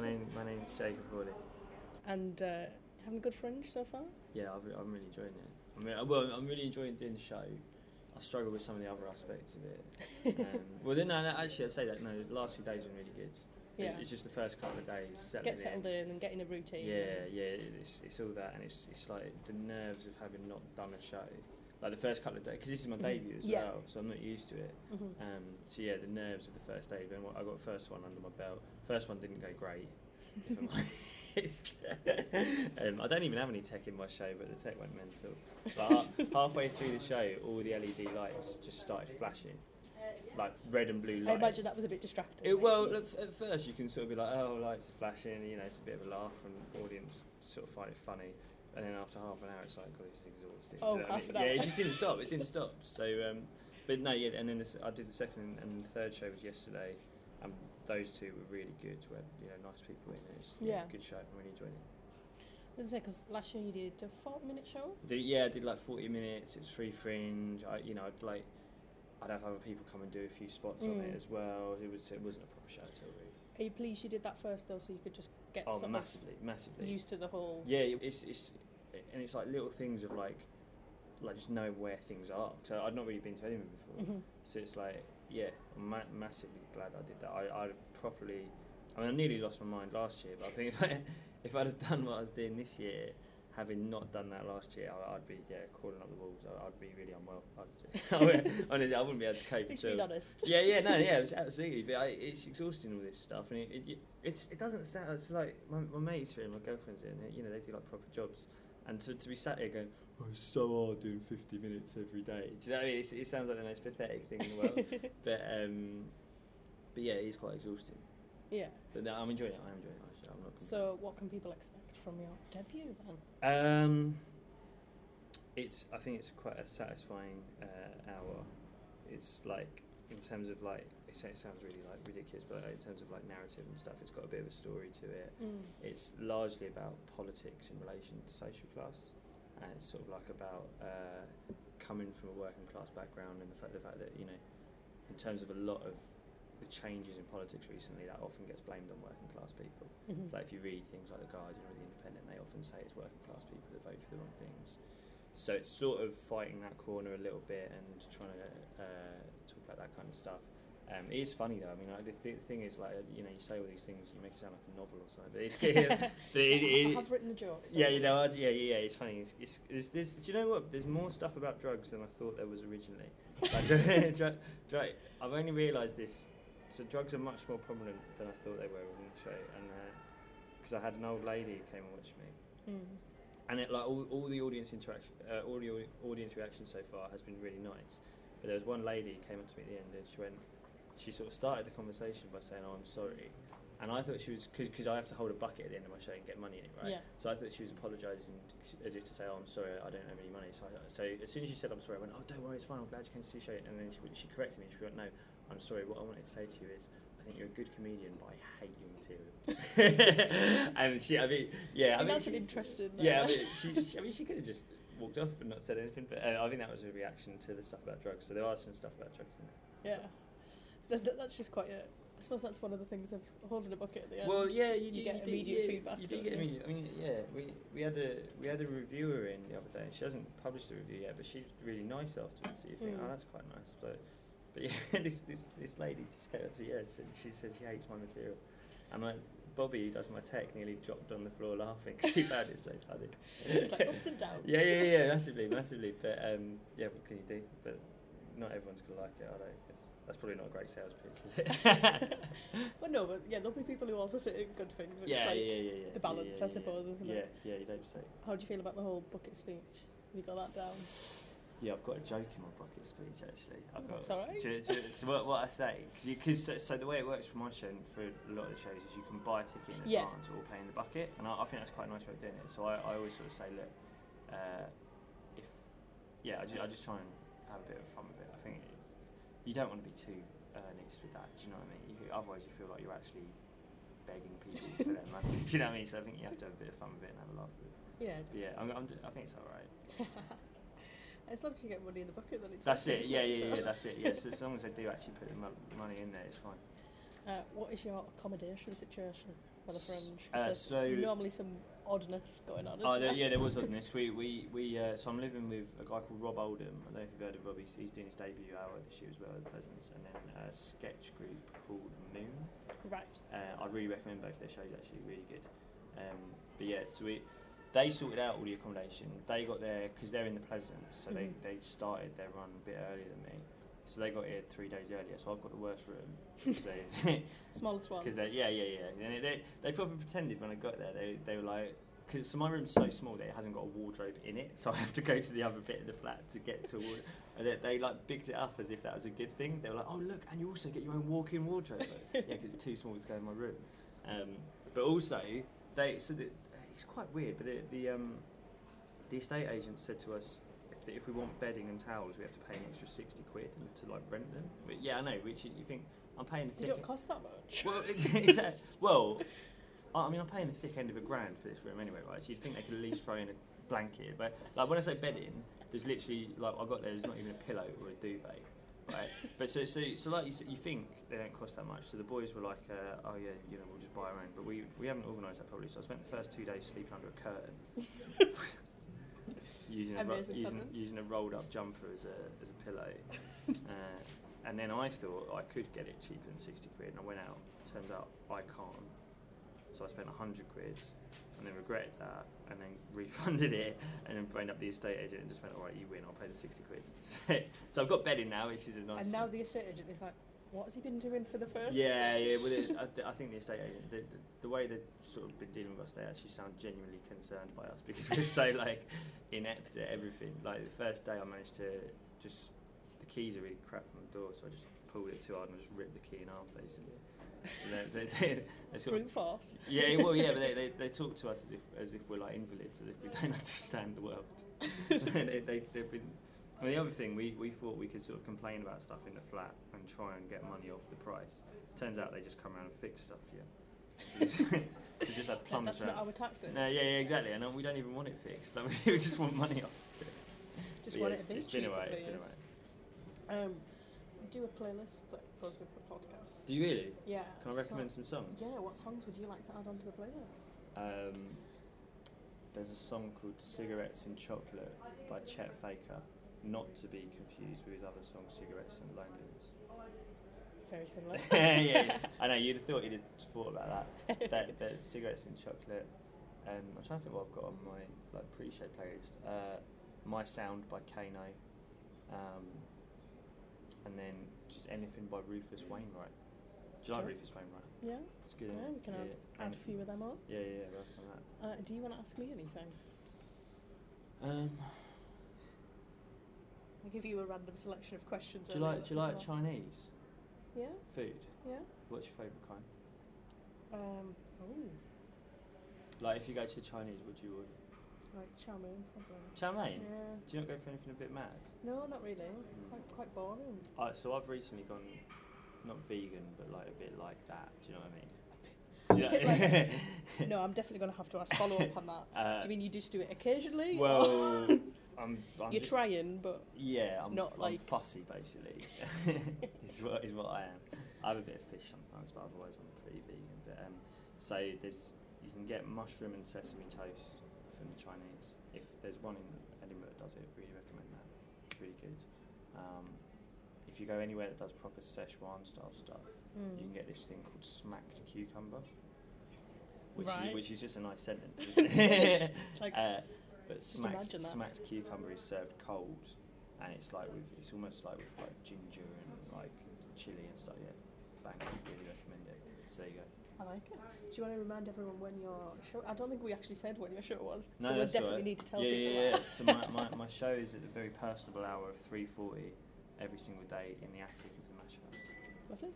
my name my name's Jacob Hawley. And uh, having a good fringe so far? Yeah, I've, I'm really enjoying it. I mean, well, I'm really enjoying doing the show. I struggle with some of the other aspects of it. Um, well, then, no, no, actually, I'd say that. No, the last few days have been really good. Yeah. It's, it's just the first couple of days. settling Get settled in and getting a routine. Yeah, yeah, it's, it's all that, and it's it's like the nerves of having not done a show. Like the first couple of days, because this is my debut as Yeah. well, so I'm not used to it. hmm Um, so yeah, the nerves of the first day. Then I got the first one under my belt. First one didn't go great. If I'm honest. um, I don't even have any tech in my show, but the tech went mental. But halfway through the show, all the LED lights just started flashing, like red and blue lights. I imagine that was a bit distracting. It, well, at, f- at first you can sort of be like, oh, lights are flashing, you know, it's a bit of a laugh, and the audience sort of find it funny. And then after half an hour, it's like, God, this thing's. Oh, you know what I half mean? an Yeah, it just didn't stop. It didn't stop. So, um, but no, yeah, and then this, I did the second and the third show was yesterday, and those two were really good. We had, you know, nice people in it. It was, Yeah. good show. I really enjoyed it. I was because last year you did a four-minute show. The, yeah, I did like 40 minutes. It was free fringe. I, you know, I'd like, I'd have other people come and do a few spots on it Mm. as well. It was, it wasn't a proper show at all. Really. Are you pleased you did that first though, so you could just get Oh, massively, massively. used to the whole? Yeah, it's it's and it's like little things of like like just knowing where things are. So I'd not really been to Edinburgh before, Mhm. so it's like yeah, I'm ma- massively glad I did that. I I'd have properly. I mean, I nearly lost my mind last year, but I think if I if I'd have done what I was doing this year, having not done that last year, I, I'd be yeah crawling up the walls. I, I'd be really unwell. I'd, I would, honestly, I wouldn't be able to cope at all. honest. Yeah, yeah, no, yeah, it's absolutely. But I, it's exhausting all this stuff, and it, it it's, it doesn't sound. It's like my, my mates here and my girlfriend's here, and they, you know they do like proper jobs, and to, to be sat here going, oh, it's so hard doing fifty minutes every day. Do you know what I mean? It's, it sounds like the most pathetic thing in the world, but um, but yeah, it is quite exhausting. yeah. But no, I'm enjoying it. I'm enjoying it. Actually, I'm not. So what can people expect from your debut then? Um, it's. I think it's quite a satisfying uh, hour. It's like in terms of like it sounds really like ridiculous, but in terms of like narrative and stuff, it's got a bit of a story to it. Mm. It's largely about politics in relation to social class, and it's sort of like about uh, coming from a working class background and the fact the fact that you know, in terms of a lot of the changes in politics recently, that often gets blamed on working class people. Mhm. Like if you read things like the Guardian or the Independent, they often say it's working class people that vote for the wrong things. So it's sort of fighting that corner a little bit and trying to uh, talk about that kind of stuff. Um, it is funny though. I mean, like, the, the thing is, like, you know, you say all these things, you make it sound like a novel or something. But it's but it, I it, have written the jokes. yeah, you know, I, yeah, yeah, yeah. It's funny. It's, it's, it's, there's, do you know what? There's more stuff about drugs than I thought there was originally. Like, dr- dr- dr- I've only realised this. So drugs are much more prominent than I thought they were in the show, and because I had an old lady who came and watched me, Mm. and it, like all, all the audience interaction, uh, all the audience reaction so far has been really nice. But there was one lady who came up to me at the end, and she went, she sort of started the conversation by saying, "Oh, I'm sorry," and I thought she was because I have to hold a bucket at the end of my show and get money in it, right? Yeah. So I thought she was apologising as if to say, "Oh, I'm sorry, I don't have any money." So, I, so as soon as she said, "I'm sorry," I went, "Oh, don't worry, it's fine. I'm glad you came to see the show." And then she, she corrected me. She went, "No, I'm sorry. What I wanted to say to you is, I think you're a good comedian, but I hate your material." and she, I mean, yeah, I mean, that's an she- interesting. yeah, I mean, she, she, I mean, she could have just walked off and not said anything, but uh, I think that was a reaction to the stuff about drugs. So there are some stuff about drugs in there. yeah. That, that- that's just quite a. I suppose that's one of the things of holding a bucket at the end. Well, yeah, you, you do- get do- immediate yeah, feedback. You do get immediate. I mean, yeah, we, we had a we had a reviewer in the other day. She hasn't published the review yet, but she's really nice afterwards. So you think, Mm. oh, that's quite nice. But but yeah, this this this lady just came up to me, yeah, so she said she hates my material, and my Bobby, who does my tech, nearly dropped on the floor laughing 'cause he found it so funny. It's like ups and downs. Yeah, yeah, yeah, massively, massively. But um, yeah, what can you do? But not everyone's gonna like it, are they? 'Cause that's probably not a great sales pitch, is it? Well, no, but yeah, there'll be people who also say good things. It's yeah, like, yeah, yeah, yeah. the balance, yeah, I suppose, yeah. isn't yeah, it? Yeah, yeah, you'd hope so. How do you feel about the whole bucket speech? Have you got that down? Yeah, I've got a joke in my bucket speech actually. I've got, That's all right. Do, you- do, so what, what I say, because so, so the way it works for my show and for a lot of the shows is you can buy a ticket in Yeah. advance or pay in the bucket, and I, I think that's quite a nice way of doing it. So I, I always sort of say, look, uh, if yeah, I just, I just try and have a bit of fun with it. I think it, you don't want to be too earnest with that. Do you know what I mean? You, otherwise, you feel like you're actually begging people for their money. Do you know what I mean? So I think you have to have a bit of fun with it and have a laugh with it. Yeah. But yeah, I'm, I'm, I think it's all right. as long as you get money in the bucket, then it's That's it. Yeah, yeah, So- yeah. That's it. Yeah. So as long as they do actually put the money in there, it's fine. Uh, what is your accommodation situation? For the fringe? Uh, there's so- normally some oddness going on. Oh there, there? yeah, there was oddness. We we we. Uh, so I'm living with a guy called Rob Oldham. I don't know if you've heard of Rob. He's, he's doing his debut hour this year as well at the Pleasance, and then a sketch group called Moon. Right. Uh, I'd really recommend both their shows. Actually, really good. Um, but yeah, so we they sorted out all the accommodation. They got there because they're in the Pleasance, so Mhm. they they started their run a bit earlier than me. So they got here three days earlier. So I've got the worst room. they- Smallest one. Because they, yeah, yeah, yeah. And they, they, they probably pretended when I got there, they, they were like, because so my room's so small that it hasn't got a wardrobe in it, so I have to go to the other bit of the flat to get to a wardrobe. And they, they like bigged it up as if that was a good thing. They were like, oh look, and you also get your own walk-in wardrobe. Like, yeah, because it's too small to go in my room. Um, but also, they so the, it's quite weird. But the the, um, the estate agent said to us. If, if we want bedding and towels, we have to pay an extra sixty quid to like rent them. But yeah, I know. Which you, think I'm paying They ticket. don't cost that much. Well, exactly. Well, I mean, I'm paying the thick end of a grand for this room anyway, right? So you'd think they could at least throw in a blanket. But like when I say bedding, there's literally like I got there. There's not even a pillow or a duvet, right? But so so so like you, you think they don't cost that much. So the boys were like, uh, oh yeah, you know, we'll just buy our own. But we we haven't organised that properly. So I spent the first two days sleeping under a curtain. using a, ro- using, using a rolled up jumper as a, as a pillow. uh, and then I thought I could get it cheaper than 60 quid, and I went out. Turns out I can't. So I spent 100 quid and then regretted that and then refunded it and then phoned up the estate agent and just went, all right, you win, I'll pay the 60 quid. so I've got bedding now, which is a nice and now the estate agent is like, what has he been doing for the first? Yeah, yeah. Well, it, I, th- I think the estate agent, the, the, the way they've sort of been dealing with us, they actually sound genuinely concerned by us because we're so like inept at everything. Like the first day, I managed to just the keys are really crap on the door, so I just pulled it too hard and I just ripped the key in half, basically. So they, they, they, they sort of, Brute force. yeah, well, yeah, but they, they, they talk to us as if as if we're like invalids, as if we don't understand the world. they, they, they've been. And the other thing, we, we thought we could sort of complain about stuff in the flat and try and get money off the price. Turns out they just come around and fix stuff for you. We just had plumbers That's not our tactic. No, yeah, yeah, exactly. And uh, we don't even want it fixed. Like, we just want money off. it. Just But want yeah, it to be it's been a cheaper, while, it's been a please. Um, do a playlist that goes with the podcast. Do you really? yeah. Can I so- recommend some songs? Yeah. What songs would you like to add onto the playlist? Um, there's a song called Cigarettes and Chocolate by Chet Faker, not to be confused with his other song Cigarettes and Loneliness. Very similar. yeah, yeah, I know, you'd have thought you'd have thought about that. that, that Cigarettes and Chocolate. Um, I'm trying to think what I've got on my like pre-show playlist. Uh, my Sound by Kano. Um, and then just anything by Rufus Wainwright. Do you like Sure. Rufus Wainwright? Yeah. It's good. Yeah, we can yeah, add, yeah. add a few of them on. Yeah, yeah, yeah, that's on that. Uh, do you want to ask me anything? Um, I'll give you a random selection of questions. do you like do you like asked. Chinese Yeah, food? yeah. What's your favourite kind? Um, oh, Like if you go to Chinese, would you order? like chow mein, probably. Chow mein? Yeah. Do you not go for anything a bit mad? No, not really. Mm. Quite, quite boring. Uh, so I've recently gone, not vegan, but like a bit like that. Do you know what I mean? A Do you bit know- like- no, I'm definitely going to have to ask follow up on that. Uh, do you mean you just do it occasionally? Well, I'm. I'm you're just- trying, but Yeah, I'm, not I'm like- fussy basically. is what is what I am. I have a bit of fish sometimes, but otherwise I'm pretty vegan. But um, so there's you can get mushroom and sesame toast from the Chinese. If there's one in Edinburgh that does it, I really recommend that. It's really good. Um, if you go anywhere that does proper Szechuan style stuff, Mm. you can get this thing called smacked cucumber, which Right. is, which is just a nice sentence. It Isn't it? Like, uh, but smacked, smacked cucumber is served cold, and it's like with it's almost like with like ginger and like chili and stuff. Yeah, bang! I Really recommend it. So there you go. I like it. Do you want to remind everyone when your show? I don't think we actually said when your show was, No, so we all definitely right. need to tell yeah, people yeah, yeah. that. so my, my, my show is at the very personable hour of three forty every single day in the attic of the Mash House. Lovely.